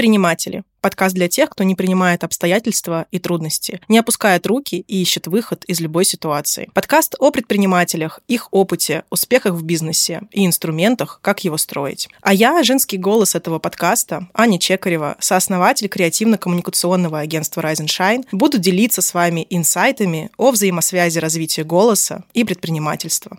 Неприниматели. Подкаст для тех, кто не принимает обстоятельства и трудности, не опускает руки и ищет выход из любой ситуации. Подкаст о предпринимателях, их опыте, успехах в бизнесе и инструментах, как его строить. А я, женский голос этого подкаста, Аня Чекарева, сооснователь креативно-коммуникационного агентства Rise and Shine, буду делиться с вами инсайтами о взаимосвязи развития голоса и предпринимательства.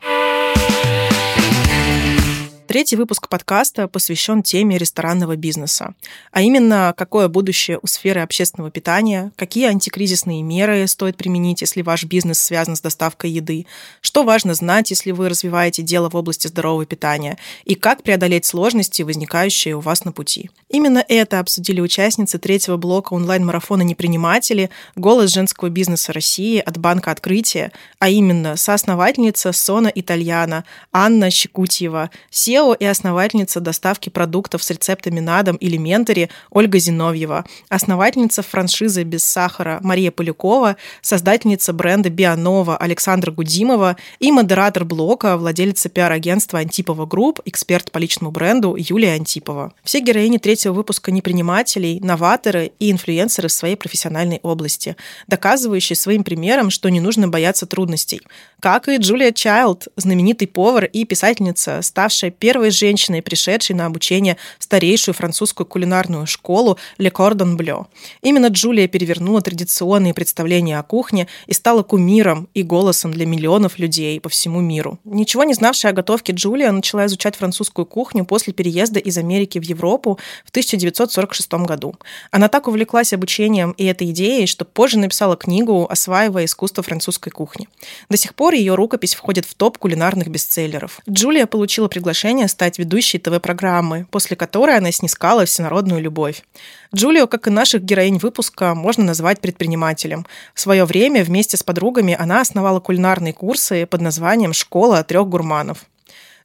Третий выпуск подкаста посвящен теме ресторанного бизнеса, а именно, какое будущее у сферы общественного питания, какие антикризисные меры стоит применить, если ваш бизнес связан с доставкой еды, что важно знать, если вы развиваете дело в области здорового питания, и как преодолеть сложности, возникающие у вас на пути. Именно это обсудили участницы третьего блока онлайн-марафона «Неприниматели», голос женского бизнеса России от Банка Открытия, а именно соосновательница Сона Итальяна Анна Щекутьева, CEO CEO и основательница доставки продуктов с рецептами на дом Elementaree Ольга Зиновьева, основательница франшизы «Без сахара» Мария Полякова, создательница бренда «Бионова» Александра Гудимова и модератор блока, владелица пиар-агентства «Антипова Group», эксперт по личному бренду Юлия Антипова. Все героини третьего выпуска предприниматели, новаторы и инфлюенсеры в своей профессиональной области, доказывающие своим примером, что не нужно бояться трудностей. Как и Джулия Чайлд, знаменитый повар и писательница, ставшая первой первой женщиной, пришедшей на обучение в старейшую французскую кулинарную школу Le Cordon Bleu. Именно Джулия перевернула традиционные представления о кухне и стала кумиром и голосом для миллионов людей по всему миру. Ничего не знавшая о готовке Джулия начала изучать французскую кухню после переезда из Америки в Европу в 1946 году. Она так увлеклась обучением и этой идеей, что позже написала книгу, осваивая искусство французской кухни. До сих пор ее рукопись входит в топ кулинарных бестселлеров. Джулия получила приглашение решение стать ведущей ТВ-программы, после которой она снискала всенародную любовь. Джулио, как и наших героинь выпуска, можно назвать предпринимателем. В свое время вместе с подругами она основала кулинарные курсы под названием «Школа трех гурманов».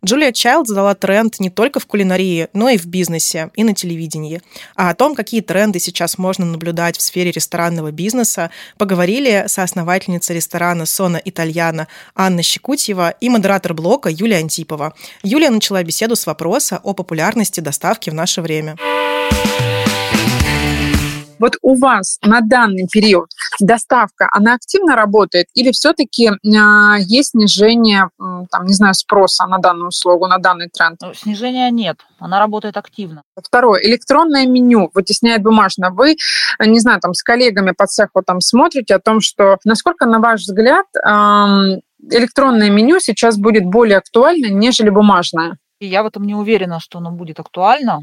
Джулия Чайлд задала тренд не только в кулинарии, но и в бизнесе, и на телевидении. А о том, какие тренды сейчас можно наблюдать в сфере ресторанного бизнеса, поговорили со основательницей ресторана «Сона Итальяна» Анна Щекутьева и модератор блока Юлия Антипова. Юлия начала беседу с вопроса о популярности доставки в наше время. Вот у вас на данный период доставка, она активно работает или все-таки а, есть снижение, там, не знаю, спроса на данную услугу, на данный тренд? Ну, снижения нет, она работает активно. Второе, электронное меню вытесняет бумажное. Вы, не знаю, там с коллегами по цеху там смотрите о том, что насколько, на ваш взгляд, электронное меню сейчас будет более актуально, нежели бумажное? я в этом не уверена, что оно будет актуально,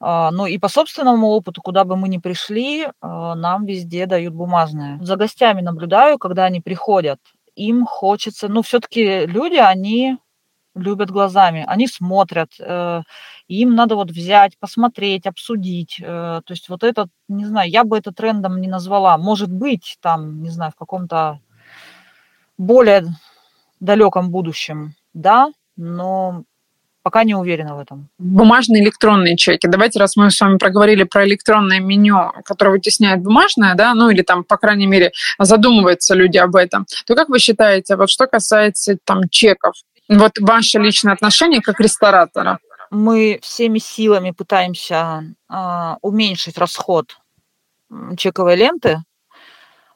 ну и по собственному опыту, куда бы мы ни пришли, а, нам везде дают бумажные. За гостями наблюдаю, когда они приходят, им хочется, ну все-таки люди, они любят глазами, они смотрят, э, им надо вот взять, посмотреть, обсудить. Э, то есть вот этот, не знаю, я бы это трендом не назвала. Может быть, там, не знаю, в каком-то более далеком будущем, да, но Пока не уверена в этом. Бумажные электронные чеки. Давайте, раз мы с вами проговорили про электронное меню, которое вытесняет бумажное, да, ну или там, по крайней мере, задумываются люди об этом, то как вы считаете, вот что касается там чеков, вот ваше личное отношение как ресторатора? Мы всеми силами пытаемся э, уменьшить расход чековой ленты, э,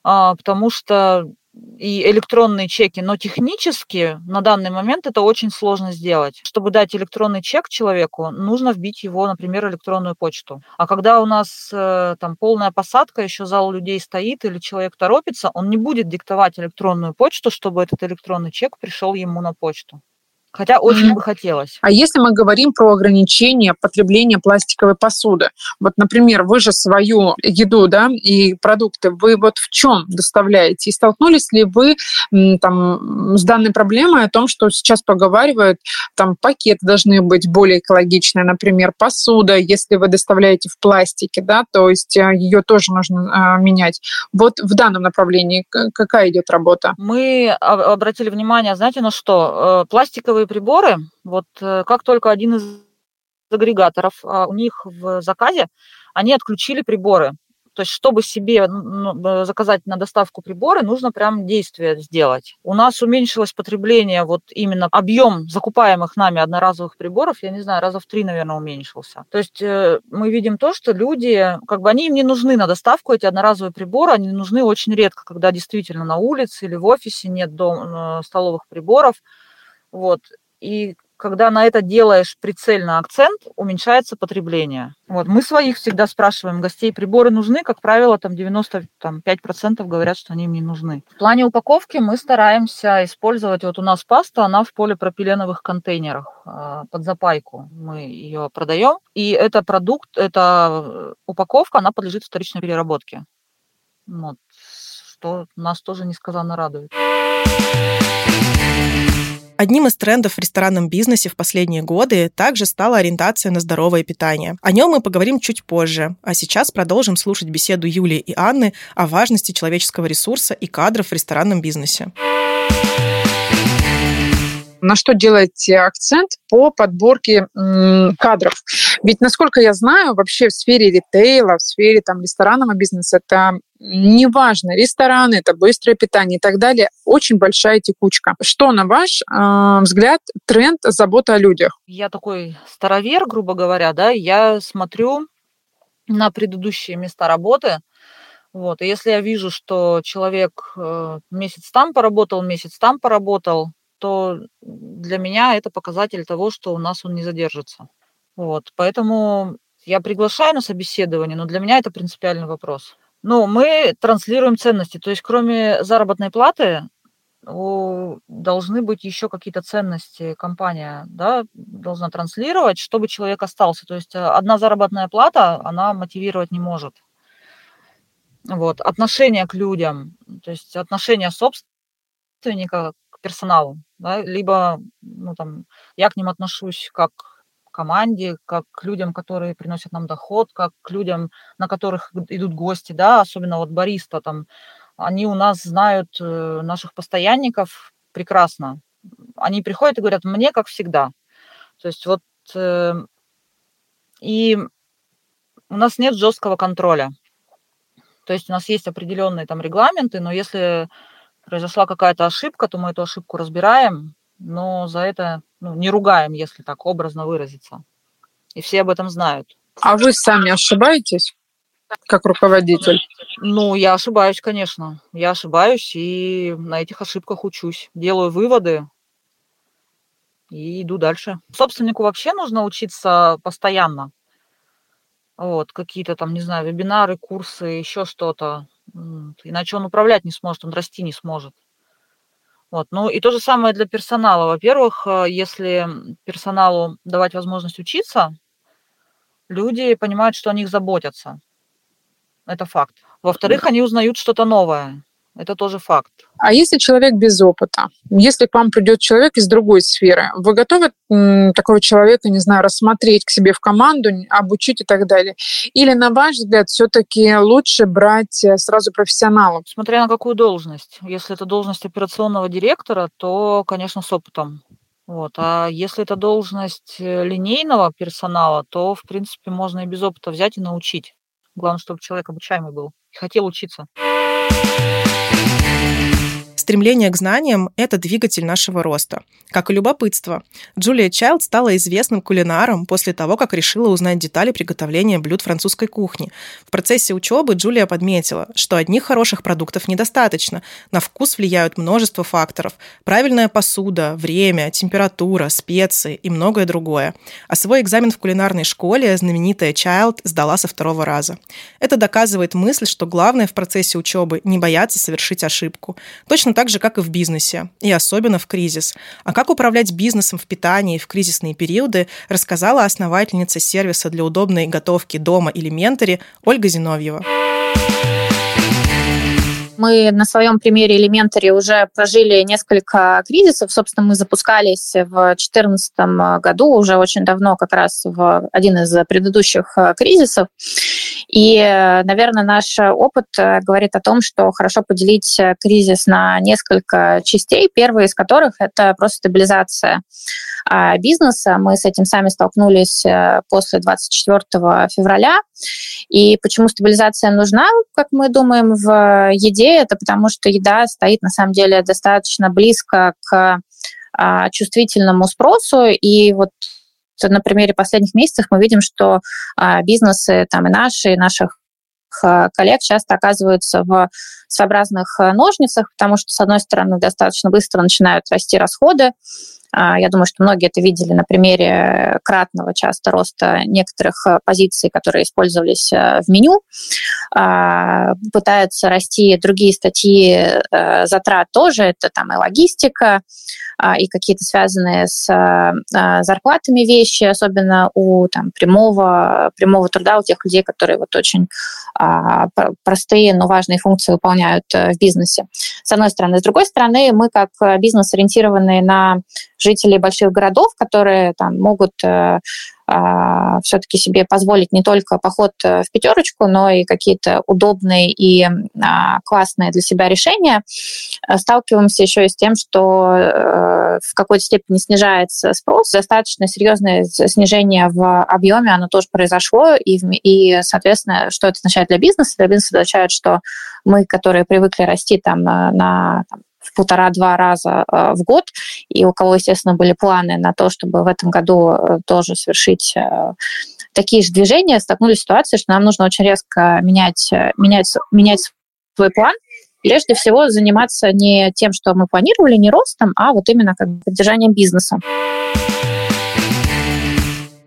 потому что и электронные чеки, но технически на данный момент это очень сложно сделать. Чтобы дать электронный чек человеку, нужно вбить его, например, электронную почту. А когда у нас э, там полная посадка, еще зал людей стоит или человек торопится, он не будет диктовать электронную почту, чтобы этот электронный чек пришел ему на почту. Хотя очень mm-hmm. бы хотелось. А если мы говорим про ограничение потребления пластиковой посуды, вот, например, вы же свою еду, да, и продукты, вы вот в чем доставляете? И столкнулись ли вы там с данной проблемой о том, что сейчас поговаривают, там пакеты должны быть более экологичные, например, посуда, если вы доставляете в пластике, да, то есть э, ее тоже нужно э, менять. Вот в данном направлении какая идет работа? Мы обратили внимание, знаете, на что? Э, пластиковые цифровые приборы, вот э, как только один из агрегаторов, а, у них в заказе, они отключили приборы. То есть, чтобы себе ну, заказать на доставку приборы, нужно прям действие сделать. У нас уменьшилось потребление, вот именно объем закупаемых нами одноразовых приборов, я не знаю, раза в три, наверное, уменьшился. То есть э, мы видим то, что люди, как бы они им не нужны на доставку, эти одноразовые приборы, они нужны очень редко, когда действительно на улице или в офисе нет дом, э, столовых приборов. Вот. И когда на это делаешь прицельно акцент, уменьшается потребление. Вот. Мы своих всегда спрашиваем, гостей приборы нужны, как правило, там 95% говорят, что они им не нужны. В плане упаковки мы стараемся использовать, вот у нас паста, она в полипропиленовых контейнерах а, под запайку. Мы ее продаем, и это продукт, это упаковка, она подлежит вторичной переработке. Вот. Что нас тоже несказанно радует. Одним из трендов в ресторанном бизнесе в последние годы также стала ориентация на здоровое питание. О нем мы поговорим чуть позже, а сейчас продолжим слушать беседу Юлии и Анны о важности человеческого ресурса и кадров в ресторанном бизнесе на что делаете акцент по подборке кадров. Ведь, насколько я знаю, вообще в сфере ритейла, в сфере там, ресторанного бизнеса это неважно, рестораны, это быстрое питание и так далее, очень большая текучка. Что, на ваш э, взгляд, тренд забота о людях? Я такой старовер, грубо говоря, да, я смотрю на предыдущие места работы, вот, и если я вижу, что человек э, месяц там поработал, месяц там поработал, то для меня это показатель того, что у нас он не задержится. Вот, поэтому я приглашаю на собеседование, но для меня это принципиальный вопрос. Ну, мы транслируем ценности, то есть кроме заработной платы должны быть еще какие-то ценности компания да, должна транслировать, чтобы человек остался. То есть э, одна заработная плата, она мотивировать не может. Вот. Отношение к людям, то есть отношение собственника персоналу, да, либо ну, там, я к ним отношусь как к команде, как к людям, которые приносят нам доход, как к людям, на которых идут гости, да, особенно вот бариста там, они у нас знают э, наших постоянников прекрасно. Они приходят и говорят, мне как всегда. То есть вот э, и у нас нет жесткого контроля. То есть у нас есть определенные там регламенты, но если произошла какая-то ошибка, то мы эту ошибку разбираем, но за это ну, не ругаем, если так образно выразиться. И все об этом знают. А вы сами ошибаетесь? как руководитель? Ну, я ошибаюсь, конечно. Я ошибаюсь и на этих ошибках учусь. Делаю выводы и иду дальше. Собственнику вообще нужно учиться постоянно. Вот, какие-то там, не знаю, вебинары, курсы, еще что-то. Иначе он управлять не сможет, он расти не сможет. Вот. Ну и то же самое для персонала. Во-первых, э, если персоналу давать возможность учиться, люди понимают, что о них заботятся. Это факт. Во-вторых, они узнают что-то новое. Это тоже факт. А если человек без опыта? Если к вам придет человек из другой сферы, вы готовы такого человека, не знаю, рассмотреть к себе в команду, обучить и так далее? Или, на ваш взгляд, все-таки лучше брать э, сразу профессионалов? Смотря на какую должность. Если это должность операционного директора, то, конечно, с опытом. Вот. А если это должность э, линейного персонала, то, в принципе, можно и без опыта взять и научить. Главное, чтобы человек обучаемый был и хотел учиться. Стремление к знаниям – это двигатель нашего роста, как и любопытство. Джулия Чайлд стала известным кулинаром после того, как решила узнать детали приготовления блюд французской кухни. В процессе учебы Джулия подметила, что одних хороших продуктов недостаточно. На вкус влияют множество факторов. Правильная посуда, время, температура, специи и многое другое. А свой экзамен в кулинарной школе знаменитая Чайлд сдала со второго раза. Это доказывает мысль, что главное в процессе учебы – не бояться совершить ошибку. Точно Точно так же, как и в бизнесе, и особенно в кризис. А как управлять бизнесом в питании в кризисные периоды, рассказала основательница сервиса для удобной готовки дома Elementary Ольга Зиновьева. Мы на своем примере Elementary уже прожили несколько кризисов. Собственно, мы запускались в 2014 году, уже очень давно, как раз в один из предыдущих э, кризисов. И, наверное, наш опыт говорит о том, что хорошо поделить кризис на несколько частей, первая из которых – это просто стабилизация а, бизнеса. Мы с этим сами столкнулись после 24 февраля. И почему стабилизация нужна, как мы думаем, в еде, это потому что еда стоит на самом деле достаточно близко к а, чувствительному спросу. И вот на примере последних месяцев мы видим, что а, бизнесы, там и наши, и наших а, коллег часто оказываются в своеобразных ножницах, потому что, с одной стороны, достаточно быстро начинают расти расходы, а, я думаю, что многие это видели на примере кратного часто роста некоторых позиций, которые использовались в меню. А, пытаются расти другие статьи э, затрат тоже, это там и логистика, а, и какие-то связанные с зарплатами вещи, особенно у там, прямого, прямого труда, у тех людей, которые вот очень простые, но важные функции выполняют в бизнесе. С одной стороны. С другой стороны, мы как бизнес, ориентированные на жителей больших городов, которые там могут э, а, все-таки себе позволить не только поход э, в пятерочку, но и какие-то удобные и а, классные для себя решения, э, сталкиваемся еще и с тем, что в какой-то степени снижается спрос. Достаточно серьезное снижение в объеме, оно тоже произошло, и, и соответственно, что это означает для бизнеса? Для бизнеса означает, что мы, которые привыкли расти там на, на в полтора-два раза э, в год, и у кого, естественно, были планы на то, чтобы в этом году э, тоже совершить э, такие же движения, столкнулись с ситуацией, что нам нужно очень резко менять, менять, менять свой план, прежде всего заниматься не тем, что мы планировали, не ростом, а вот именно как поддержанием бизнеса.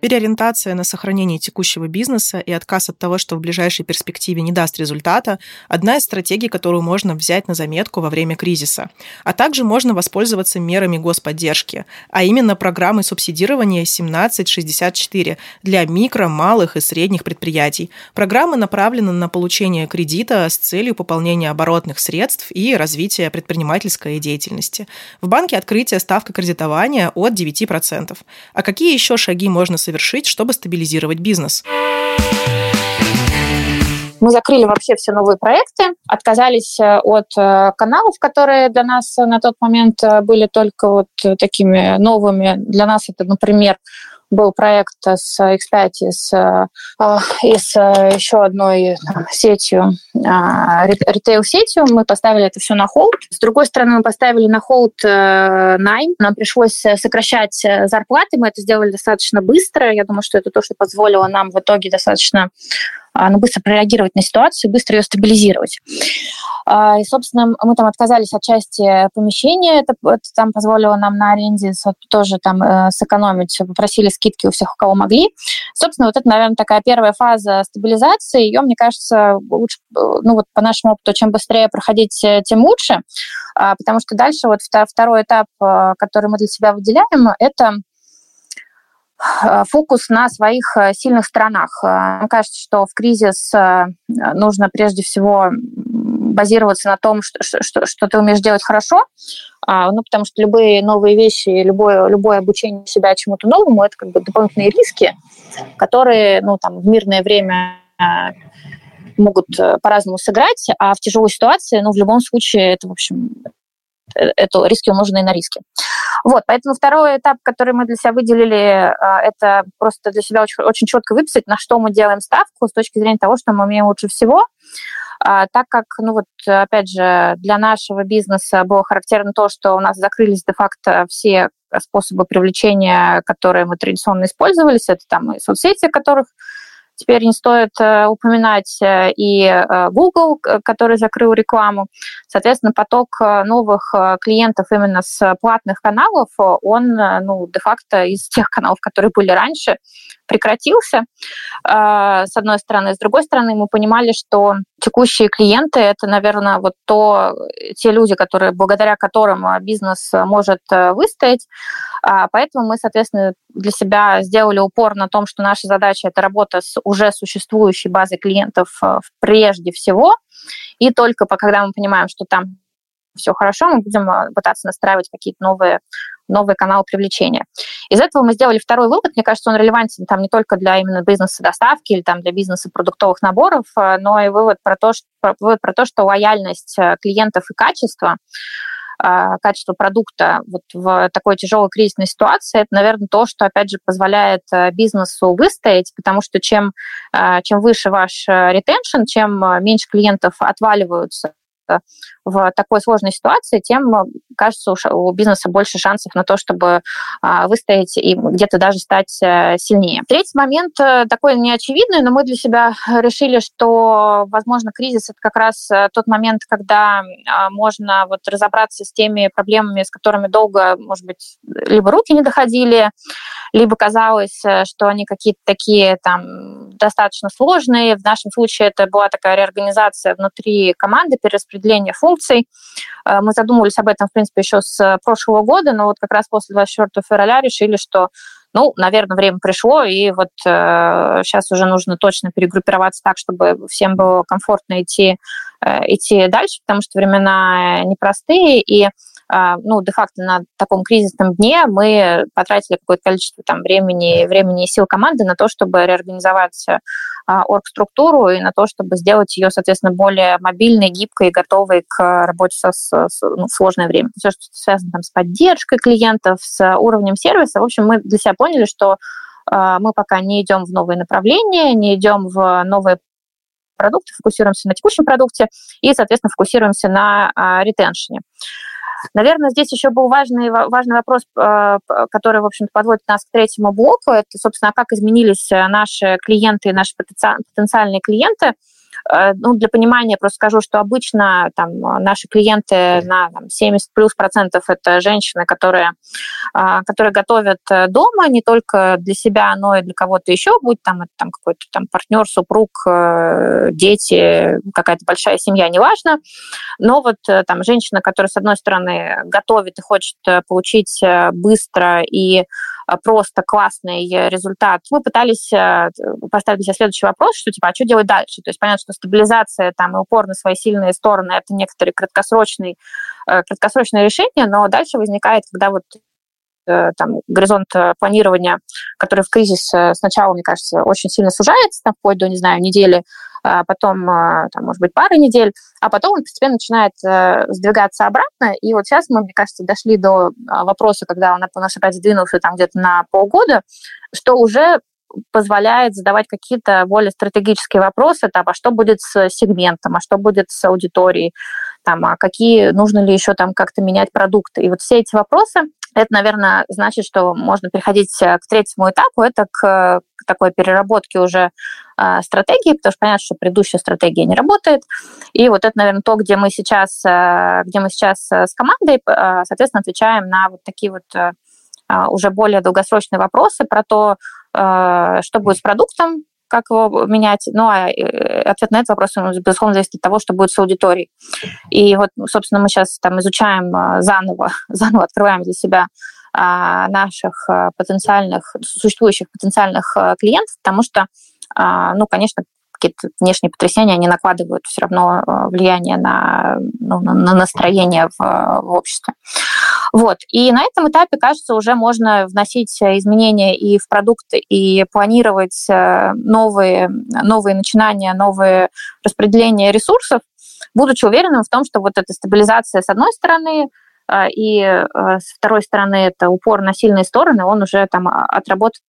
Переориентация на сохранение текущего бизнеса и отказ от того, что в ближайшей перспективе не даст результата – одна из стратегий, которую можно взять на заметку во время кризиса. А также можно воспользоваться мерами господдержки, а именно программой субсидирования 1764 для микро, малых и средних предприятий. Программа направлена на получение кредита с целью пополнения оборотных средств и развития предпринимательской деятельности. В банке открытие ставка кредитования от 9%. А какие еще шаги можно совершить совершить, чтобы стабилизировать бизнес? Мы закрыли вообще все новые проекты, отказались э, от э, каналов, которые для нас на тот момент э, были только вот такими новыми. Для нас это, например, был проект с X5 и с, и с еще одной сетью, ритейл-сетью. Мы поставили это все на холд. С другой стороны, мы поставили на холд найм. Нам пришлось сокращать зарплаты. Мы это сделали достаточно быстро. Я думаю, что это то, что позволило нам в итоге достаточно а, ну, быстро прореагировать на ситуацию, быстро ее стабилизировать. А, и, собственно, мы там отказались от части помещения, это, это там позволило нам на аренде тоже там э, сэкономить, попросили скидки у всех, у кого могли. Собственно, вот это, наверное, такая первая фаза стабилизации. Ее, мне кажется, лучше, ну вот по нашему опыту, чем быстрее проходить, э, тем лучше, а, потому что дальше вот второй этап, э, который мы для себя выделяем, это Э, фокус на своих э, сильных сторонах. Э, мне кажется, что в кризис нужно прежде всего базироваться на том, что, что, что ты умеешь делать хорошо, а, ну, потому что любые новые вещи, любое, любое обучение себя чему-то новому – это как бы дополнительные риски, которые ну, там, в мирное время могут по-разному сыграть, а в тяжелой ситуации, ну, в любом случае, это, в общем, это риски умноженные на риски. Вот, поэтому второй этап, который мы для себя выделили, а, это просто для себя очень, очень четко выписать, на что мы делаем ставку с точки зрения того, что мы умеем лучше всего. А, так как, ну вот, опять же, для нашего бизнеса было характерно то, что у нас закрылись де-факто все способы привлечения, которые мы традиционно использовались, это там и соцсети, которых Теперь не стоит э, упоминать э, и э, Google, который закрыл рекламу. Соответственно, поток новых клиентов именно с платных каналов, он ну, де-факто из тех каналов, которые были раньше, прекратился, с одной стороны. С другой стороны, мы понимали, что текущие клиенты – это, наверное, вот то, те люди, которые, благодаря которым бизнес может выстоять. А, поэтому мы, соответственно, для себя сделали упор на том, что наша задача – это работа с уже существующей базой клиентов э, прежде всего, и только когда мы понимаем, что там все хорошо, мы будем э, пытаться настраивать какие-то новые новый канал привлечения. Из этого мы сделали второй вывод. Мне кажется, он релевантен там не только для именно бизнеса доставки или там для бизнеса продуктовых наборов, но и вывод про то, что, вывод про то, что лояльность клиентов и качество а, качество продукта вот в такой тяжелой кризисной ситуации, это, наверное, то, что, опять же, позволяет э, бизнесу выстоять, потому что чем, чем выше ваш э, ретеншн, чем э, меньше клиентов отваливаются в такой сложной ситуации, тем, э, кажется, у бизнеса больше шансов на то, чтобы а, выстоять и где-то даже стать э, сильнее. Третий момент э, такой неочевидный, но мы для себя решили, что, возможно, кризис — это как раз тот момент, когда а, можно вот разобраться с теми проблемами, с которыми долго, может быть, либо руки не доходили, либо казалось, что они какие-то такие там достаточно сложные. В нашем случае это была такая реорганизация внутри команды, перераспределение функций. Э, мы задумывались об этом, в принципе, еще с прошлого года, но вот как раз после 24 февраля решили, что ну, наверное, время пришло, и вот э, сейчас уже нужно точно перегруппироваться так, чтобы всем было комфортно идти, э, идти дальше, потому что времена непростые, и ну, де-факто на таком кризисном дне мы потратили какое-то количество там, времени, времени и сил команды на то, чтобы реорганизовать а, оргструктуру и на то, чтобы сделать ее, соответственно, более мобильной, гибкой и готовой к работе со, с, ну, в сложное время. Все, что связано там, с поддержкой клиентов, с уровнем сервиса. В общем, мы для себя поняли, что а, мы пока не идем в новые направления, не идем в новые продукты, фокусируемся на текущем продукте и, соответственно, фокусируемся на ретеншене. Наверное, здесь еще был важный, важный вопрос, э, который, в общем-то, подводит нас к третьему блоку. Это, собственно, как изменились э, наши клиенты наши потенциальные клиенты ну, для понимания просто скажу, что обычно там наши клиенты на там, 70 плюс процентов это женщины, которые, а, которые готовят э, дома не только для себя, но и для кого-то еще, будь там это там какой-то там партнер, супруг, э, дети, какая-то большая семья, неважно. Но вот там женщина, которая, с одной стороны, готовит и хочет получить быстро и просто классный результат, мы пытались э, поставить себе следующий вопрос, что типа, а что делать дальше? То есть понятно, что стабилизация там и упор на свои сильные стороны – это некоторые краткосрочные, э, краткосрочные решения, но дальше возникает, когда вот э, там, горизонт планирования, который в кризис сначала, мне кажется, очень сильно сужается, там, вплоть до, не знаю, недели, а потом, там, может быть, пары недель, а потом он постепенно начинает э, сдвигаться обратно. И вот сейчас мы, мне кажется, дошли до а, вопроса, когда он, у нас опять сдвинулся там где-то на полгода, что уже позволяет задавать какие-то более стратегические вопросы, там, а что будет с сегментом, а что будет с аудиторией, там, а какие, нужно ли еще там как-то менять продукты. И вот все эти вопросы, это, наверное, значит, что можно переходить э, к третьему этапу, это к, к такой переработке уже э, стратегии, потому что понятно, что предыдущая стратегия не работает. И вот это, наверное, то, где мы сейчас, э, где мы сейчас э, с командой, э, соответственно, отвечаем на вот такие вот э, уже более долгосрочные вопросы про то, э, что будет с продуктом, как его менять. Ну, а э, ответ на этот вопрос, безусловно, зависит от того, что будет с аудиторией. И вот, собственно, мы сейчас там изучаем а, заново, заново открываем для себя а, наших а, потенциальных, существующих потенциальных клиентов, потому что, ну, конечно, какие-то внешние потрясения, они накладывают все равно влияние на, ну, на настроение в, в обществе. Вот. И на этом этапе, кажется, уже можно вносить изменения и в продукты, и планировать э, новые, новые начинания, новые распределения ресурсов, будучи уверенным в том, что вот эта стабилизация с одной стороны, э, и э, с второй стороны это упор на сильные стороны, он уже там отработан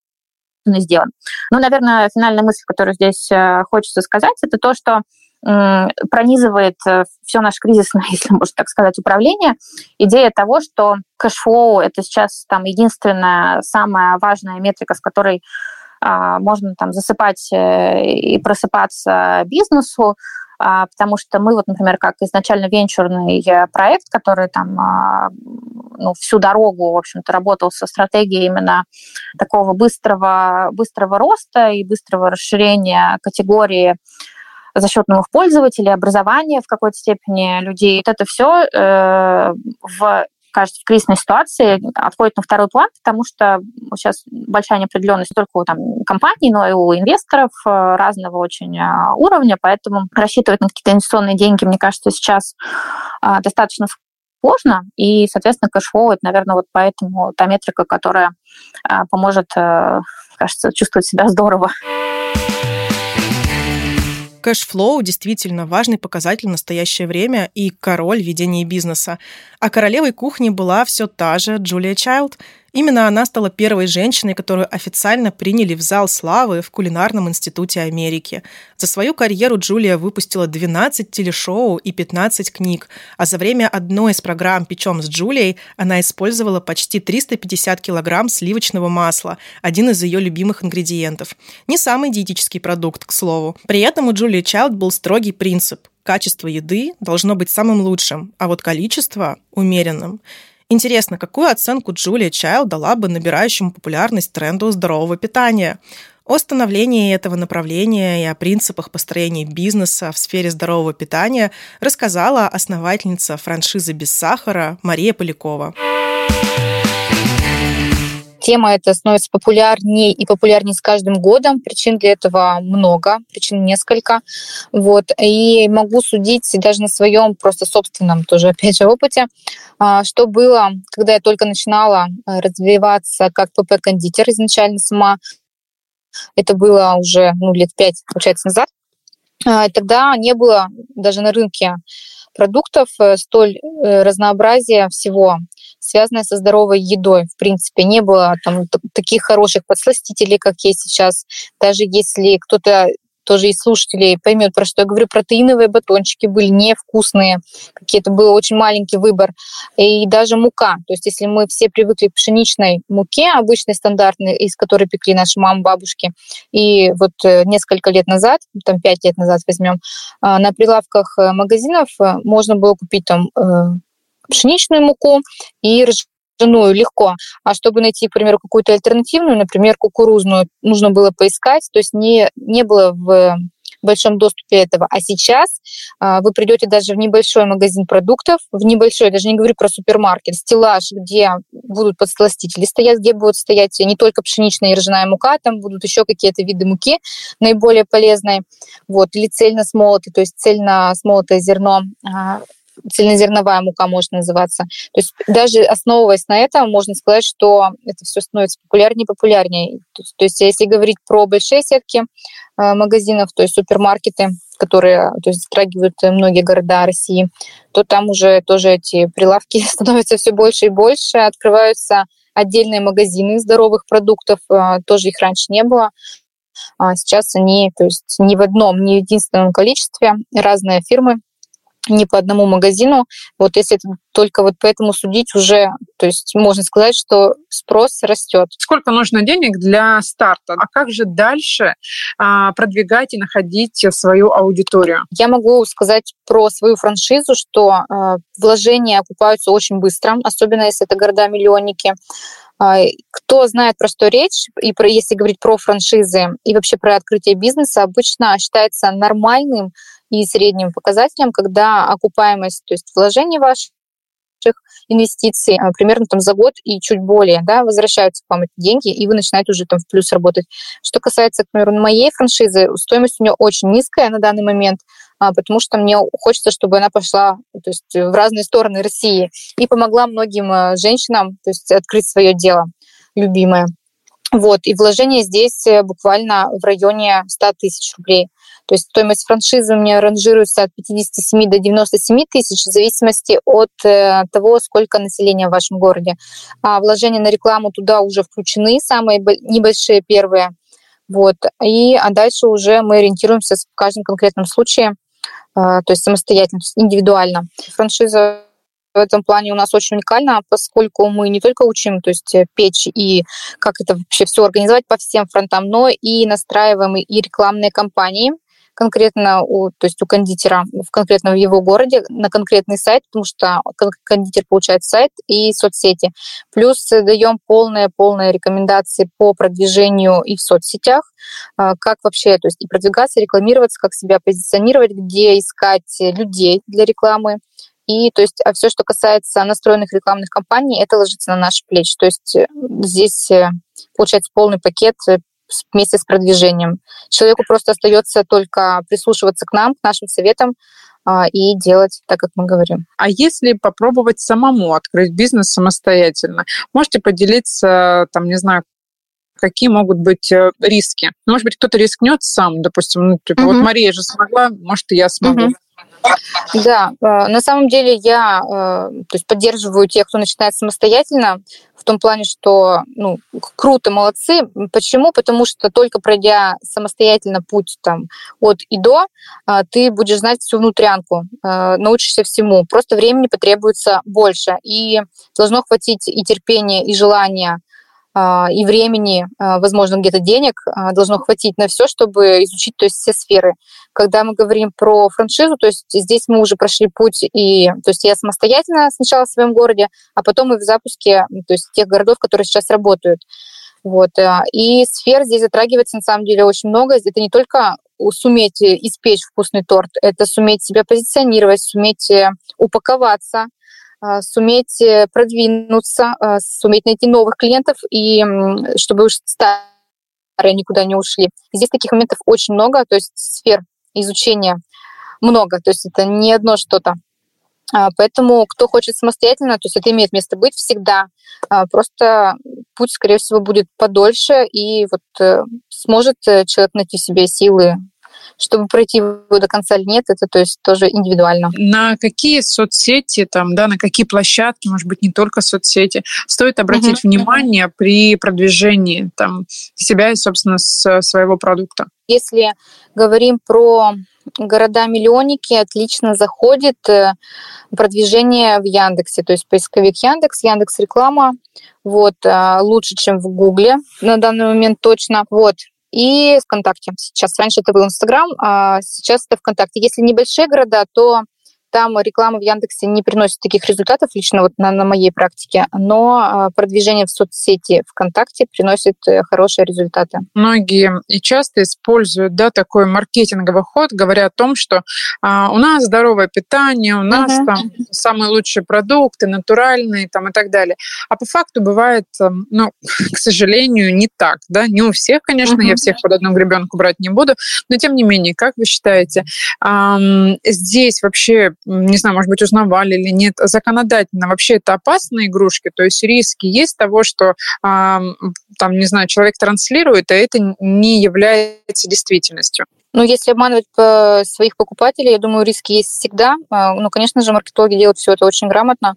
и сделан. Ну, наверное, финальная мысль, которую здесь хочется сказать, это то, что пронизывает э, все наше кризисное, если можно так сказать, управление, идея того, что кэшфлоу – это сейчас там единственная самая важная метрика, с которой а, можно там засыпать э, и просыпаться бизнесу, а, потому что мы вот, например, как изначально венчурный э, проект, который там а, ну, всю дорогу, в общем-то, работал со стратегией именно такого быстрого, быстрого роста и быстрого расширения категории за счет новых пользователей, образования в какой-то степени людей. Вот это все э, в кажется, в кризисной ситуации отходит на второй план, потому что сейчас большая неопределенность не только у там, компаний, но и у инвесторов э, разного очень э, уровня, поэтому рассчитывать на какие-то инвестиционные деньги, мне кажется, сейчас э, достаточно сложно, и, соответственно, cash flow — это, наверное, вот поэтому та метрика, которая поможет, кажется, чувствовать себя здорово. Cash flow действительно важный показатель в настоящее время и король ведения бизнеса. А королевой кухни была все та же Джулия Чайлд – Именно она стала первой женщиной, которую официально приняли в зал славы в Кулинарном институте Америки. За свою карьеру Джулия выпустила 12 телешоу и 15 книг, а за время одной из программ «Печем с Джулией» она использовала почти 350 килограмм сливочного масла, один из ее любимых ингредиентов. Не самый диетический продукт, к слову. При этом у Джулии Чайлд был строгий принцип – качество еды должно быть самым лучшим, а вот количество – умеренным. Интересно, какую оценку Джулия Чайлд дала бы набирающему популярность тренду здорового питания? О становлении этого направления и о принципах построения бизнеса в сфере здорового питания рассказала основательница франшизы «Без сахара» Мария Полякова. Тема эта становится популярнее и популярнее с каждым годом. Причин для этого много, причин несколько. Вот. И могу судить даже на своем просто собственном тоже, опять же, опыте, а, что было, когда я только начинала э, развиваться как ПП-кондитер изначально сама. Это было уже ну, лет пять, получается, назад. А, тогда не было даже на рынке продуктов э, столь э, разнообразия всего связанное со здоровой едой. В принципе, не было там таких хороших подсластителей, как есть сейчас. Даже если кто-то тоже из слушателей поймет, про что я говорю, протеиновые батончики были невкусные, какие-то был очень маленький выбор. И даже мука. То есть если мы все привыкли к пшеничной муке, обычной, стандартной, из которой пекли наши мамы, бабушки, и вот э, несколько лет назад, там пять лет назад возьмем, а, на прилавках э, магазинов э, можно было купить там пшеничную муку и ржаную легко. А чтобы найти, к примеру, какую-то альтернативную, например, кукурузную, нужно было поискать, то есть не, не было в большом доступе этого. А сейчас а, вы придете даже в небольшой магазин продуктов, в небольшой, даже не говорю про супермаркет, стеллаж, где будут подсластители стоять, где будут стоять не только пшеничная и ржаная мука, там будут еще какие-то виды муки наиболее полезные, вот, или цельно смолотый, то есть цельно смолотое зерно а, цельнозерновая мука может называться. То есть даже основываясь на этом, можно сказать, что это все становится популярнее и популярнее. То, то есть если говорить про большие сетки э, магазинов, то есть супермаркеты, которые то есть, затрагивают многие города России, то там уже тоже эти прилавки становятся все больше и больше, открываются отдельные магазины здоровых продуктов, э, тоже их раньше не было. А сейчас они, то есть не в одном, не в единственном количестве, разные фирмы не по одному магазину. Вот если только вот поэтому судить уже, то есть можно сказать, что спрос растет. Сколько нужно денег для старта? А как же дальше а, продвигать и находить свою аудиторию? Я могу сказать про свою франшизу, что а, вложения окупаются очень быстро, особенно если это города-миллионники. А, кто знает, про что речь, и про, если говорить про франшизы и вообще про открытие бизнеса, обычно считается нормальным и средним показателем, когда окупаемость, то есть вложений ваших инвестиций а, примерно там за год и чуть более, да, возвращаются к вам эти деньги, и вы начинаете уже там в плюс работать. Что касается, к примеру, моей франшизы, стоимость у нее очень низкая на данный момент, а, потому что мне хочется, чтобы она пошла то есть, в разные стороны России и помогла многим а, женщинам то есть, открыть свое дело любимое. Вот, и вложение здесь э, буквально в районе 100 тысяч рублей. То есть стоимость франшизы у меня ранжируется от 57 до 97 тысяч в зависимости от э, того, сколько населения в вашем городе. А вложения на рекламу туда уже включены, самые небольшие первые. Вот. И, а дальше уже мы ориентируемся в каждом конкретном случае, э, то есть самостоятельно, то есть индивидуально. Франшиза в этом плане у нас очень уникально, поскольку мы не только учим, то есть э, печь и как это вообще все организовать по всем фронтам, но и настраиваем и рекламные кампании, конкретно у, то есть у кондитера, в конкретно в его городе, на конкретный сайт, потому что кондитер получает сайт и соцсети. Плюс даем полные-полные рекомендации по продвижению и в соцсетях, а, как вообще, то есть и продвигаться, рекламироваться, как себя позиционировать, где искать людей для рекламы, и то есть, а все, что касается настроенных рекламных кампаний, это ложится на наши плечи. То есть э, здесь э, получается полный пакет вместе с продвижением. Человеку просто остается только прислушиваться к нам, к нашим советам а, и делать так, как мы говорим. А если попробовать самому открыть бизнес самостоятельно, можете поделиться, там, не знаю, какие могут быть э, риски. Может быть, кто-то рискнет сам, допустим, ну, типа, угу. вот Мария же смогла, может, и я смогу. Угу. Да, э, на самом деле я э, то есть поддерживаю тех, кто начинает самостоятельно, том плане, что ну, круто, молодцы. Почему? Потому что только пройдя самостоятельно путь там, от и до, ты будешь знать всю внутрянку, научишься всему. Просто времени потребуется больше. И должно хватить и терпения, и желания а, и времени, а, возможно, где-то денег а, должно хватить на все, чтобы изучить то есть, все сферы. Когда мы говорим про франшизу, то есть здесь мы уже прошли путь, и то есть я самостоятельно сначала в своем городе, а потом и в запуске то есть тех городов, которые сейчас работают. Вот. И сфер здесь затрагивается на самом деле очень много. Это не только суметь испечь вкусный торт, это суметь себя позиционировать, суметь э, упаковаться, а, суметь э, продвинуться, а, суметь найти новых клиентов и чтобы уж старые никуда не ушли. Здесь таких моментов очень много, то есть сфер изучения много, то есть это не одно что-то. А, поэтому кто хочет самостоятельно, то есть это имеет место быть всегда. Просто путь, скорее всего, будет подольше, и вот э, сможет э, человек найти себе силы чтобы пройти его до конца или нет, это то есть тоже индивидуально. На какие соцсети, там, да, на какие площадки, может быть, не только соцсети, стоит обратить угу. внимание при продвижении там, себя и, собственно, своего продукта? Если говорим про города-миллионники, отлично заходит э, продвижение в Яндексе, то есть поисковик Яндекс, Яндекс реклама, вот, э, лучше, чем в Гугле на данный момент точно. Вот, и ВКонтакте. Сейчас раньше это был Инстаграм, а сейчас это ВКонтакте. Если небольшие города, то там реклама в Яндексе не приносит таких результатов, лично вот на, на моей практике, но а, продвижение в соцсети ВКонтакте приносит э, хорошие результаты. Многие и часто используют да, такой маркетинговый ход, говоря о том, что а, у нас здоровое питание, у нас uh-huh. там самые лучшие продукты, натуральные там, и так далее. А по факту бывает, эм, ну, к сожалению, не так. Да? Не у всех, конечно, uh-huh. я всех под одну гребенку брать не буду, но тем не менее, как вы считаете, эм, здесь вообще не знаю, может быть, узнавали или нет, законодательно вообще это опасные игрушки, то есть риски есть того, что там, не знаю, человек транслирует, а это не является действительностью. Ну, если обманывать своих покупателей, я думаю, риски есть всегда. А, ну, конечно же, маркетологи делают все это очень грамотно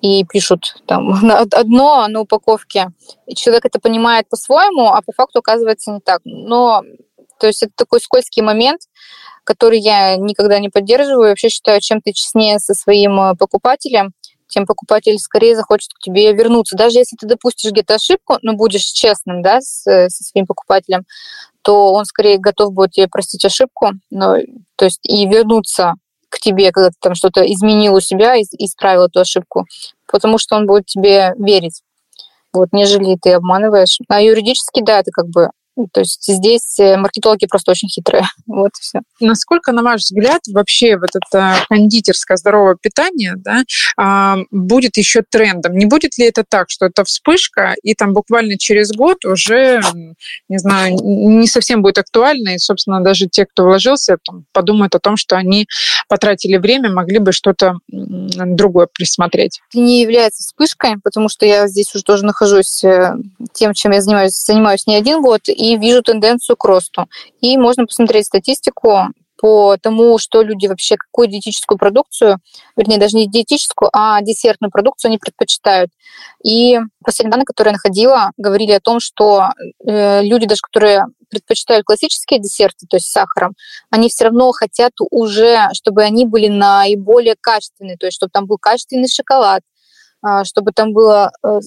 и пишут там одно на упаковке. И человек это понимает по-своему, а по факту оказывается не так. Но то есть это такой скользкий момент, который я никогда не поддерживаю. Вообще считаю, чем ты честнее со своим э, покупателем, тем покупатель скорее захочет к тебе вернуться. Даже если ты допустишь где-то ошибку, но будешь честным да, с, э, со своим покупателем, то он скорее готов будет тебе простить ошибку, но, то есть и вернуться к тебе, когда ты там что-то изменил у себя и исправил эту ошибку, потому что он будет тебе верить, вот, нежели ты обманываешь. А юридически, да, это как бы то есть здесь э, маркетологи просто очень хитрые. Вот и все. Насколько, на ваш взгляд, вообще вот это кондитерское здоровое питание да, а, будет еще трендом? Не будет ли это так, что это вспышка, и там буквально через год уже, не знаю, не совсем будет актуально, и, собственно, даже те, кто вложился, там, подумают о том, что они потратили время, могли бы что-то другое присмотреть? Не является вспышкой, потому что я здесь уже тоже нахожусь э, тем, чем я занимаюсь, занимаюсь не один год, и и вижу тенденцию к росту. И можно посмотреть статистику по тому, что люди вообще, какую диетическую продукцию, вернее, даже не диетическую, а десертную продукцию они предпочитают. И последние данные, которые я находила, говорили о том, что э, люди, даже которые предпочитают классические десерты, то есть с сахаром, они все равно хотят уже, чтобы они были наиболее качественные, то есть чтобы там был качественный шоколад, чтобы там было э,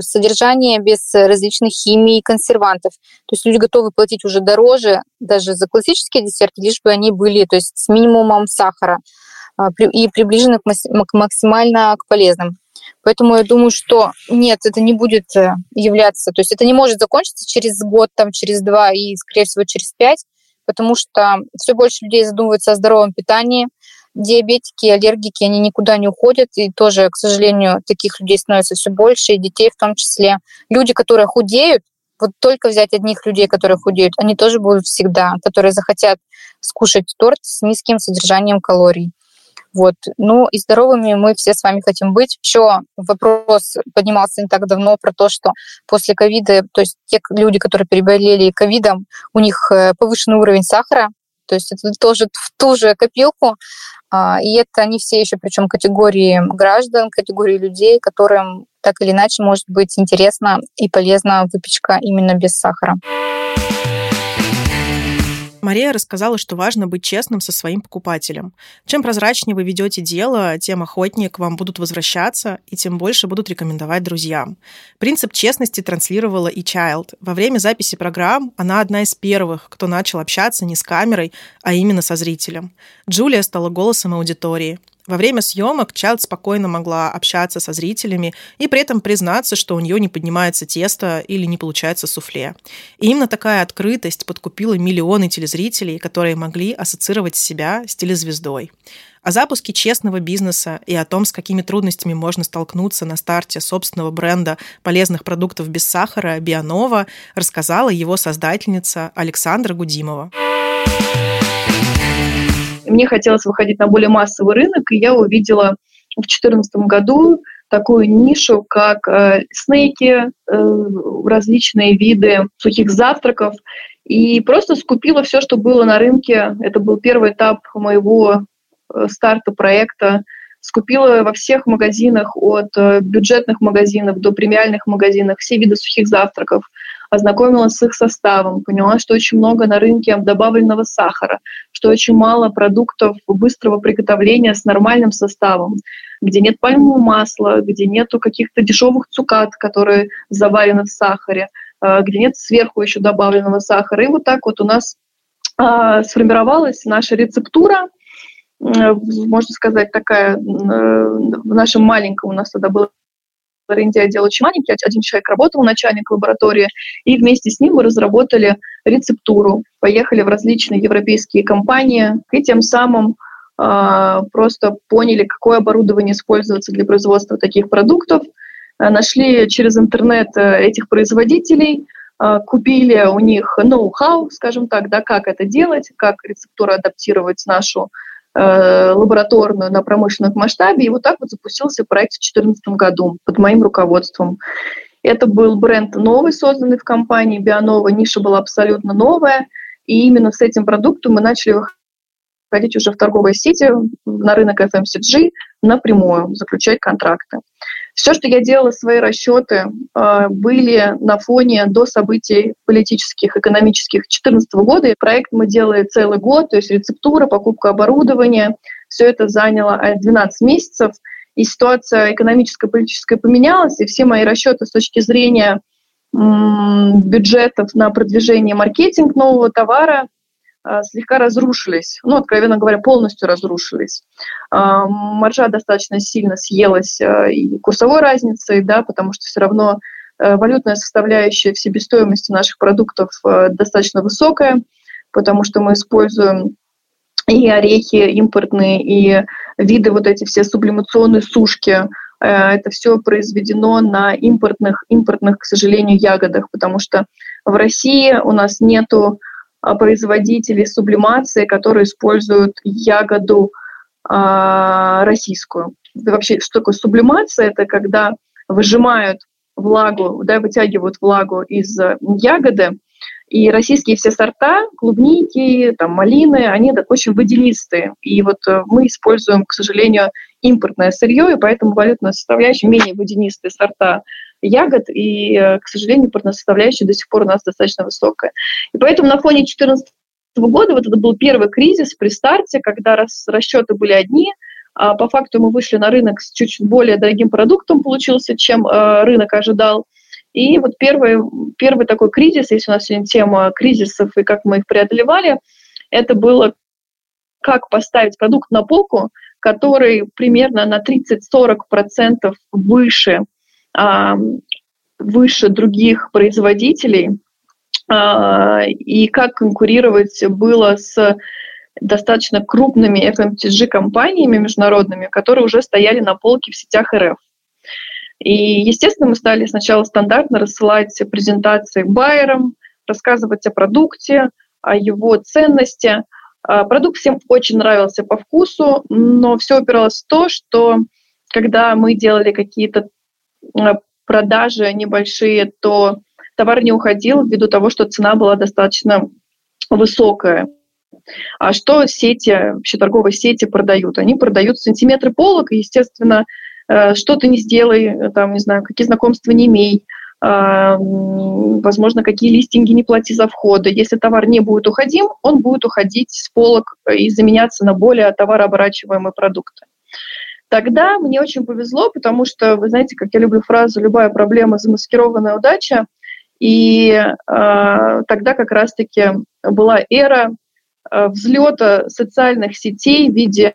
содержание без различных химий и консервантов. То есть люди готовы платить уже дороже даже за классические десерты, лишь бы они были то есть с минимумом сахара а, и приближены к максимально к полезным. Поэтому я думаю, что нет, это не будет э, являться, то есть это не может закончиться через год, там, через два и, скорее всего, через пять, потому что все больше людей задумываются о здоровом питании, диабетики, аллергики, они никуда не уходят, и тоже, к сожалению, таких людей становится все больше, и детей в том числе. Люди, которые худеют, вот только взять одних людей, которые худеют, они тоже будут всегда, которые захотят скушать торт с низким содержанием калорий. Вот. Ну и здоровыми мы все с вами хотим быть. Еще вопрос поднимался не так давно про то, что после ковида, то есть те люди, которые переболели ковидом, у них э, повышенный уровень сахара, то есть это тоже в ту же копилку. А, и это не все еще, причем категории граждан, категории людей, которым так или иначе может быть интересна и полезна выпечка именно без сахара. Мария рассказала, что важно быть честным со своим покупателем. Чем прозрачнее вы ведете дело, тем охотнее к вам будут возвращаться и тем больше будут рекомендовать друзьям. Принцип честности транслировала и Child. Во время записи программ она одна из первых, кто начал общаться не с камерой, а именно со зрителем. Джулия стала голосом аудитории. Во время съемок Чайлд спокойно могла общаться со зрителями и при этом признаться, что у нее не поднимается тесто или не получается суфле. И именно такая открытость подкупила миллионы телезрителей, которые могли ассоциировать себя с телезвездой. О запуске честного бизнеса и о том, с какими трудностями можно столкнуться на старте собственного бренда полезных продуктов без сахара Бионова, рассказала его создательница Александра Гудимова. Мне хотелось выходить на более массовый рынок, и я увидела в 2014 году такую нишу, как э, снеки, э, различные виды сухих завтраков, и просто скупила все, что было на рынке. Это был первый этап моего э, старта проекта. Скупила во всех магазинах, от э, бюджетных магазинов до премиальных магазинов, все виды сухих завтраков – ознакомилась с их составом, поняла, что очень много на рынке добавленного сахара, что очень мало продуктов быстрого приготовления с нормальным составом, где нет пальмового масла, где нету каких-то дешевых цукат, которые заварены в сахаре, э, где нет сверху еще добавленного сахара. И вот так вот у нас а, сформировалась наша рецептура, э, можно сказать, такая, э, в нашем маленьком у нас тогда было R&D отдел очень маленький, один человек работал, начальник лаборатории, и вместе с ним мы разработали рецептуру, поехали в различные европейские компании, и тем самым э, просто поняли, какое оборудование используется для производства таких продуктов, э, нашли через интернет э, этих производителей, э, купили у них ноу-хау, скажем так, да, как это делать, как рецептуру адаптировать нашу лабораторную на промышленном масштабе. И вот так вот запустился проект в 2014 году под моим руководством. Это был бренд новый, созданный в компании Бионова. Ниша была абсолютно новая. И именно с этим продуктом мы начали выходить уже в торговые сети, на рынок FMCG напрямую, заключать контракты. Все, что я делала, свои расчеты э, были на фоне до событий политических, экономических 2014 года. И проект мы делали целый год, то есть рецептура, покупка оборудования. Все это заняло 12 месяцев. И ситуация экономическая, политическая поменялась, и все мои расчеты с точки зрения бюджетов на продвижение маркетинг нового товара а, слегка разрушились, ну, откровенно говоря, полностью разрушились. А, маржа достаточно сильно съелась а, и курсовой разницей, да, потому что все равно валютная составляющая в себестоимости наших продуктов достаточно высокая, потому что мы используем и орехи импортные, и виды вот эти все сублимационные сушки. Это все произведено на импортных, импортных, к сожалению, ягодах, потому что в России у нас нету а, производителей сублимации, которые используют ягоду а, российскую. Вообще, что такое сублимация? Это когда выжимают влагу, да, вытягивают влагу из ягоды, и российские все сорта, клубники, там, малины, они так, очень водянистые. И вот э, мы используем, к сожалению, импортное сырье, и поэтому валютная составляющая менее водянистые сорта ягод, и, э, к сожалению, составляющая до сих пор у нас достаточно высокая. И поэтому на фоне 2014 года вот это был первый кризис при старте, когда рас, расчеты были одни, а по факту мы вышли на рынок с чуть-чуть более дорогим продуктом получился, чем э, рынок ожидал. И вот первый, первый такой кризис, если у нас сегодня тема кризисов и как мы их преодолевали, это было как поставить продукт на полку, который примерно на 30-40% выше выше других производителей, а, и как конкурировать было с достаточно крупными FMCG-компаниями международными, которые уже стояли на полке в сетях РФ. И, естественно, мы стали сначала стандартно рассылать презентации байерам, рассказывать о продукте, о его ценности. А, продукт всем очень нравился по вкусу, но все упиралось в то, что когда мы делали какие-то продажи небольшие, то товар не уходил ввиду того, что цена была достаточно высокая. А что сети, вообще торговые сети продают? Они продают сантиметры полок, и, естественно, э, что ты не сделай, там, не знаю, какие знакомства не имей, а, возможно, какие листинги не плати за входы. Если товар не будет уходим, он будет уходить с полок и заменяться на более товарооборачиваемые продукты. Тогда мне очень повезло, потому что, вы знаете, как я люблю фразу «любая проблема – замаскированная удача», и э, тогда как раз-таки была эра э, взлета социальных сетей в виде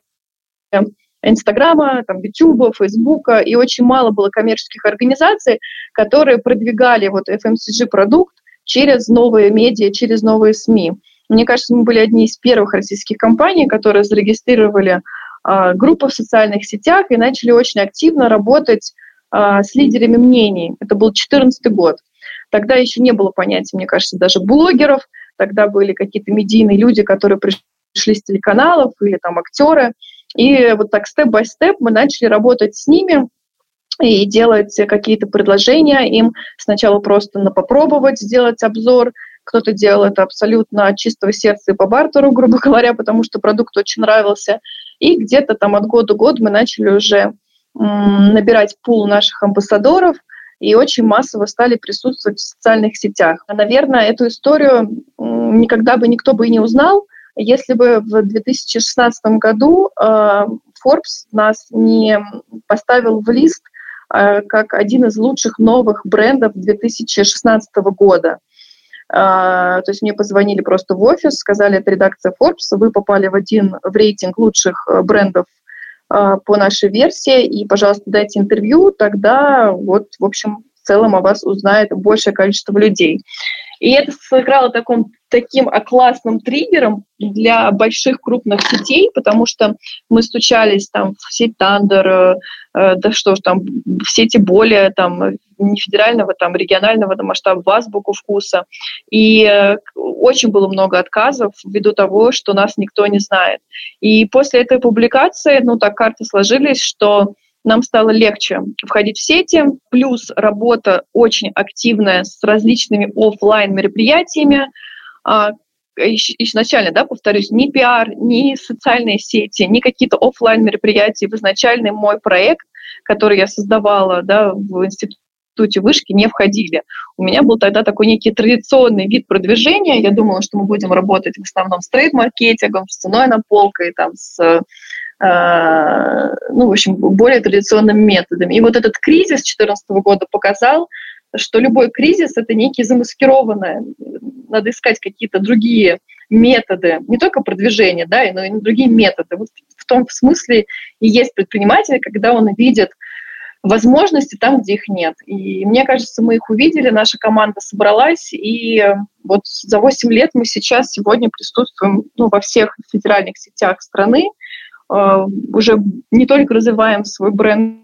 Инстаграма, там, Ютуба, Фейсбука, и очень мало было коммерческих организаций, которые продвигали вот FMCG-продукт через новые медиа, через новые СМИ. Мне кажется, мы были одни из первых российских компаний, которые зарегистрировали э, группы в социальных сетях и начали очень активно работать э, с лидерами мнений. Это был 2014 год. Тогда еще не было понятия, мне кажется, даже блогеров. Тогда были какие-то медийные люди, которые пришли с телеканалов или там актеры. И вот так степ-бай-степ мы начали работать с ними и делать какие-то предложения им. Сначала просто на попробовать сделать обзор, кто-то делал это абсолютно от чистого сердца и по бартеру, грубо говоря, потому что продукт очень нравился. И где-то там от года к году мы начали уже набирать пул наших амбассадоров – и очень массово стали присутствовать в социальных сетях. Наверное, эту историю никогда бы никто бы и не узнал, если бы в 2016 году э, Forbes нас не поставил в лист э, как один из лучших новых брендов 2016 года. Uh, то есть мне позвонили просто в офис, сказали, это редакция Forbes, вы попали в один в рейтинг лучших брендов а, по нашей версии, и, пожалуйста, дайте интервью, тогда вот, в общем, в целом о вас узнает большее количество людей. И это сыграло таком, таким классным триггером для больших крупных сетей, потому что мы стучались там в сеть Тандер, э, э, да что ж там, в сети более там не федерального, там регионального до масштаба в азбуку вкуса. И э, очень было много отказов ввиду того, что нас никто не знает. И после этой публикации, ну так карты сложились, что нам стало легче входить в сети, плюс работа очень активная с различными офлайн мероприятиями. А, изначально, да, повторюсь, ни пиар, ни социальные сети, ни какие-то офлайн мероприятия в изначальный мой проект, который я создавала да, в институте вышки, не входили. У меня был тогда такой некий традиционный вид продвижения. Я думала, что мы будем работать в основном с трейд-маркетингом, с ценой на полкой, там, с ну, в общем, более традиционными методами. И вот этот кризис 2014 года показал, что любой кризис – это некий замаскированное. Надо искать какие-то другие методы, не только продвижения, да, но и другие методы. Вот в том смысле и есть предприниматель, когда он видит возможности там, где их нет. И мне кажется, мы их увидели, наша команда собралась, и вот за 8 лет мы сейчас сегодня присутствуем ну, во всех федеральных сетях страны, Э, уже не только развиваем свой бренд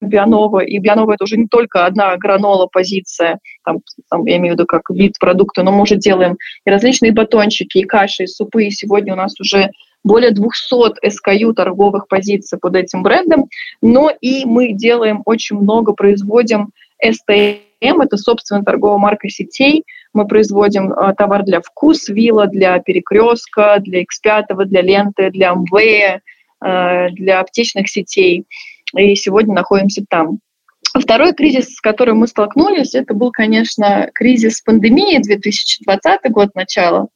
Бионова, и Бионова это уже не только одна гранола позиция, там, там, я имею в виду как вид продукта, но мы уже делаем и различные батончики, и каши, и супы, и сегодня у нас уже более 200 SKU торговых позиций под этим брендом, но и мы делаем очень много, производим STM, это собственная торговая марка сетей, мы производим э, товар для вкус, вилла, для перекрестка, для X5, для ленты, для Э, для аптечных сетей, и сегодня находимся там. Второй кризис, с которым мы столкнулись, это был, конечно, кризис пандемии 2020 год начала.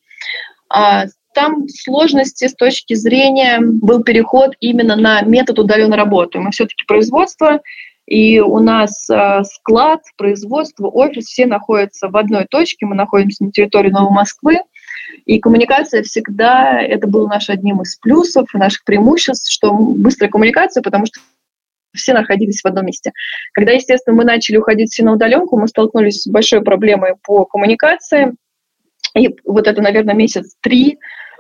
А там сложности с точки зрения был переход именно на метод удаленной работы. Мы все-таки производство, и у нас э, склад, производство, офис, все находятся в одной точке. Мы находимся на территории Новой Москвы. И коммуникация всегда, это было наш одним из плюсов, наших преимуществ, что быстрая коммуникация, потому что все находились в одном месте. Когда, естественно, мы начали уходить все на удаленку, мы столкнулись с большой проблемой по коммуникации. И вот это, наверное, месяц три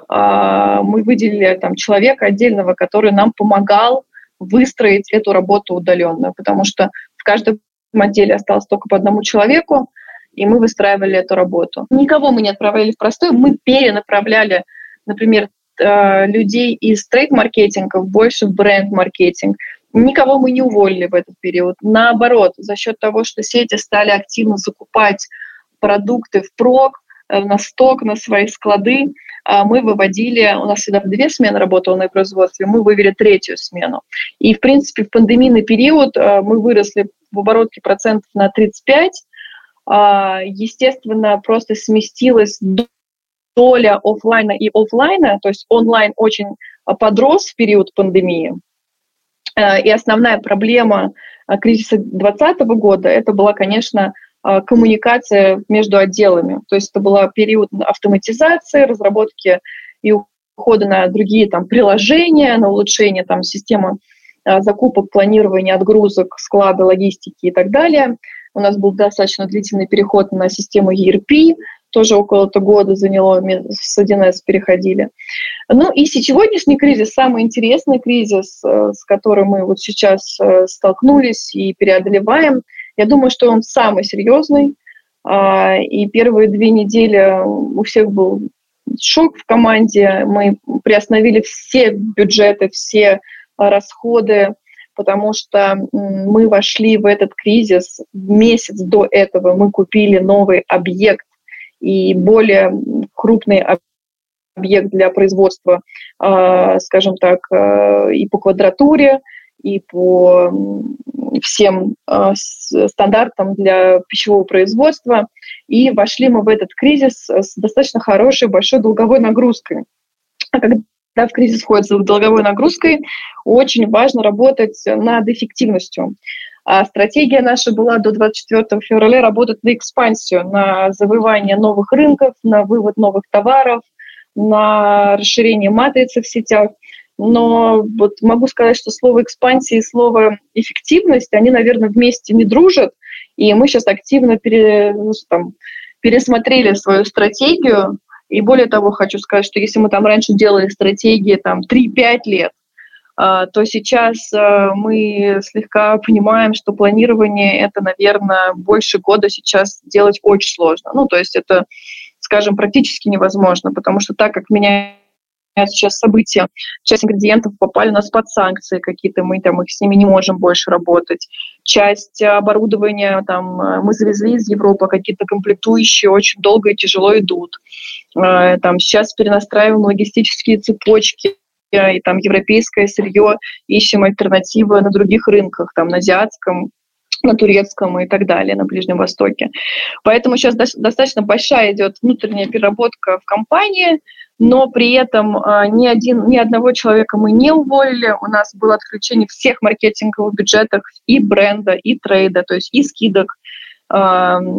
а, мы выделили там человека отдельного, который нам помогал выстроить эту работу удаленную, потому что в каждом отделе осталось только по одному человеку, и мы выстраивали эту работу. Никого мы не отправляли в простой, мы перенаправляли, например, э, людей из трейд-маркетинга больше в бренд-маркетинг. Никого мы не уволили в этот период. Наоборот, за счет того, что сети стали активно закупать продукты в прок, э, на сток, на свои склады, а мы выводили, у нас всегда две смены работало на производстве, мы вывели третью смену. И, в принципе, в пандемийный период э, мы выросли в оборотке процентов на 35, а, естественно, просто сместилась доля офлайна и офлайна, то есть онлайн очень подрос в период пандемии. Э, и основная проблема кризиса 2020 года это была, конечно, коммуникация между отделами. То есть это был период автоматизации, разработки и ухода на другие там, приложения, на улучшение там, системы закупок, планирования, отгрузок, склада, логистики и так далее. У нас был достаточно длительный переход на систему ERP, тоже около -то года заняло, с 1С переходили. Ну и сегодняшний кризис, самый интересный кризис, э, с которым мы вот сейчас э, столкнулись и преодолеваем, я думаю, что он самый серьезный. А, и первые две недели у всех был шок в команде. Мы приостановили все бюджеты, все расходы, потому что мы вошли в этот кризис месяц до этого. Мы купили новый объект и более крупный объект для производства, а, скажем так, а, и по квадратуре, и по всем а, стандартам для пищевого производства. И вошли мы в этот кризис с достаточно хорошей, большой долговой нагрузкой. А когда в кризис входит с долговой нагрузкой, очень важно работать над эффективностью. А стратегия наша была до 24 февраля работать на экспансию, на завоевание новых рынков, на вывод новых товаров, на расширение матрицы в сетях. Но вот могу сказать, что слово экспансия и слово эффективность, они, наверное, вместе не дружат. И мы сейчас активно пере, ну, там, пересмотрели свою стратегию. И более того, хочу сказать, что если мы там раньше делали стратегии там 3-5 лет, а, то сейчас а, мы слегка понимаем, что планирование это, наверное, больше года сейчас делать очень сложно. Ну, то есть это, скажем, практически невозможно, потому что так как меня сейчас события, часть ингредиентов попали у нас под санкции какие-то, мы там их с ними не можем больше работать. Часть оборудования там мы завезли из Европы, какие-то комплектующие очень долго и тяжело идут. А, там сейчас перенастраиваем логистические цепочки, и там европейское сырье, ищем альтернативы на других рынках, там на азиатском, на турецком и так далее, на Ближнем Востоке. Поэтому сейчас достаточно большая идет внутренняя переработка в компании, но при этом э, ни, один, ни одного человека мы не уволили. У нас было отключение всех маркетинговых бюджетов и бренда, и трейда, то есть и скидок, э,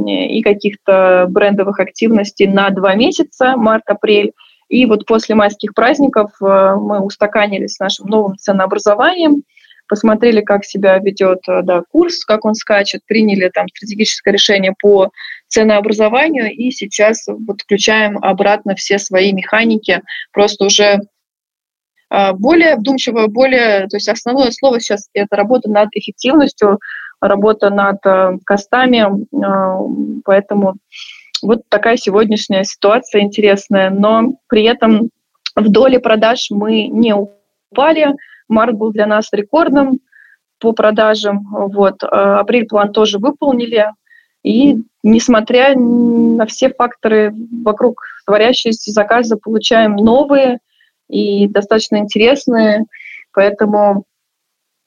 и каких-то брендовых активностей на два месяца, март-апрель. И вот после майских праздников э, мы устаканились с нашим новым ценообразованием, посмотрели, как себя ведет э, да, курс, как он скачет, приняли там стратегическое решение по ценообразованию, и сейчас вот включаем обратно все свои механики, просто уже э, более вдумчиво, более, то есть основное слово сейчас это работа над эффективностью, работа над костами, поэтому вот такая сегодняшняя ситуация интересная, но при этом в доле продаж мы не упали. Март был для нас рекордным по продажам. Вот. А апрель план тоже выполнили. И несмотря на все факторы вокруг творящиеся заказы, получаем новые и достаточно интересные. Поэтому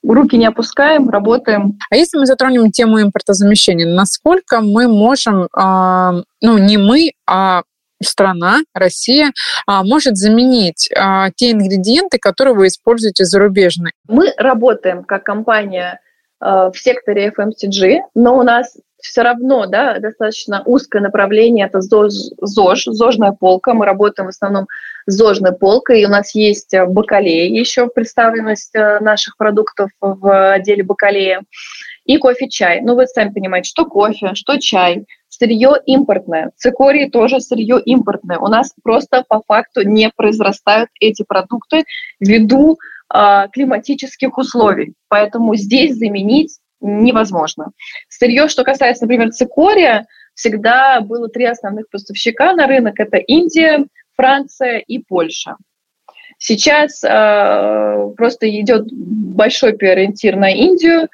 руки не опускаем, работаем. А если мы затронем тему импортозамещения, насколько мы можем, э, ну не мы, а страна, Россия, а, может заменить а, те ингредиенты, которые вы используете зарубежные? Мы работаем как компания а, в секторе FMCG, но у нас все равно да, достаточно узкое направление, это ЗОЖ, ЗОЖ, ЗОЖная полка. Мы работаем в основном с ЗОЖной полкой, и у нас есть бакалея еще, представленность наших продуктов в отделе бакалея, и кофе-чай. Ну, вы сами понимаете, что кофе, что чай, сырье импортное. Цикории тоже сырье импортное. У нас просто по факту не произрастают эти продукты ввиду э, климатических условий. Поэтому здесь заменить невозможно. Сырье, что касается, например, цикория, всегда было три основных поставщика на рынок. Это Индия, Франция и Польша. Сейчас э, просто идет большой переориентир на Индию, э,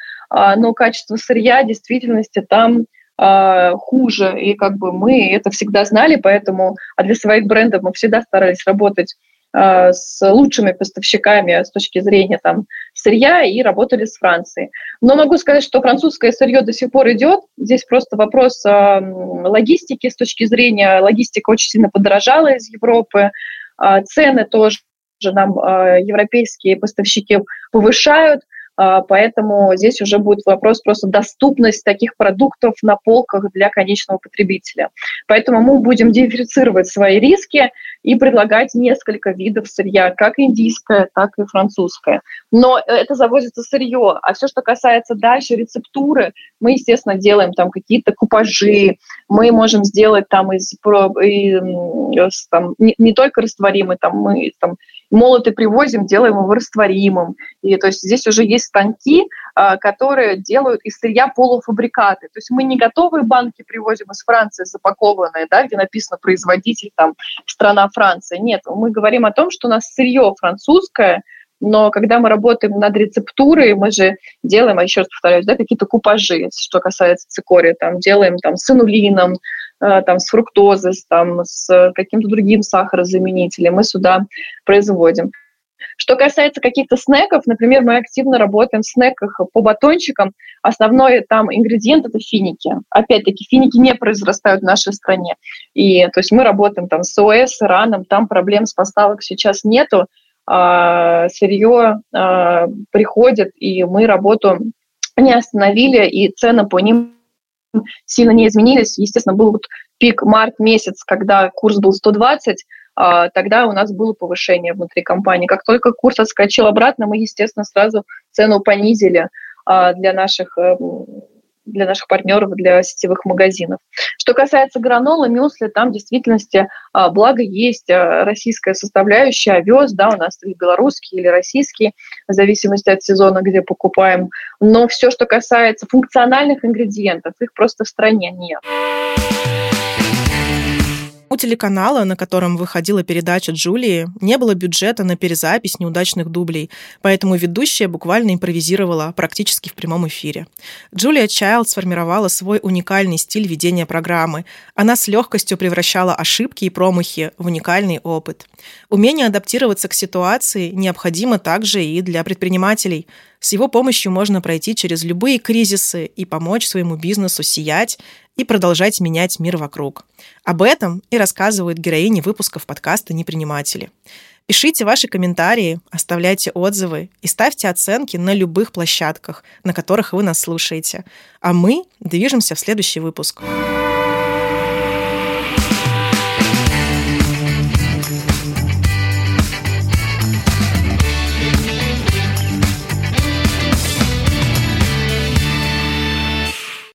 но качество сырья в действительности там э, хуже. И как бы мы это всегда знали, поэтому а для своих брендов мы всегда старались работать э, с лучшими поставщиками с точки зрения там, сырья и работали с Францией. Но могу сказать, что французское сырье до сих пор идет. Здесь просто вопрос э, логистики с точки зрения логистика очень сильно подорожала из Европы. Э, цены тоже нам э, европейские поставщики повышают. А, поэтому здесь уже будет вопрос просто доступность таких продуктов на полках для конечного потребителя. Поэтому мы будем диверсифицировать свои риски и предлагать несколько видов сырья, как индийское, так и французское. Но это завозится сырье, а все, что касается дальше рецептуры, мы, естественно, делаем там какие-то купажи, мы можем сделать там из, из там, не, не только растворимый, там мы там молотый привозим, делаем его растворимым. И то есть здесь уже есть станки, а, которые делают из сырья полуфабрикаты. То есть мы не готовые банки привозим из Франции запакованные, да, где написано производитель, там, страна Франция. Нет, мы говорим о том, что у нас сырье французское, но когда мы работаем над рецептурой, мы же делаем, а еще раз повторяюсь, да, какие-то купажи, что касается цикория, там, делаем там, с инулином, там, с фруктозой, там, с каким-то другим сахарозаменителем, мы сюда производим. Что касается каких-то снеков, например, мы активно работаем в снеках по батончикам. Основной там ингредиент – это финики. Опять-таки, финики не произрастают в нашей стране. И то есть мы работаем там с ОС, с Ираном, там проблем с поставок сейчас нету. А, сырье а, приходит, и мы работу не остановили, и цены по ним сильно не изменились. Естественно, был вот пик март месяц, когда курс был 120, а, тогда у нас было повышение внутри компании. Как только курс отскочил обратно, мы, естественно, сразу цену понизили а, для наших э, для наших партнеров, для сетевых магазинов. Что касается гранолы, мюсли, там в действительности, а, благо, есть российская составляющая, овес, да, у нас или белорусский, или российский, в зависимости от сезона, где покупаем. Но все, что касается функциональных ингредиентов, их просто в стране нет. У телеканала, на котором выходила передача Джулии, не было бюджета на перезапись неудачных дублей, поэтому ведущая буквально импровизировала практически в прямом эфире. Джулия Чайлд сформировала свой уникальный стиль ведения программы. Она с легкостью превращала ошибки и промахи в уникальный опыт. Умение адаптироваться к ситуации необходимо также и для предпринимателей – с его помощью можно пройти через любые кризисы и помочь своему бизнесу сиять и продолжать менять мир вокруг. Об этом и рассказывают героини выпусков подкаста «Неприниматели». Пишите ваши комментарии, оставляйте отзывы и ставьте оценки на любых площадках, на которых вы нас слушаете. А мы движемся в следующий выпуск. Выпуск.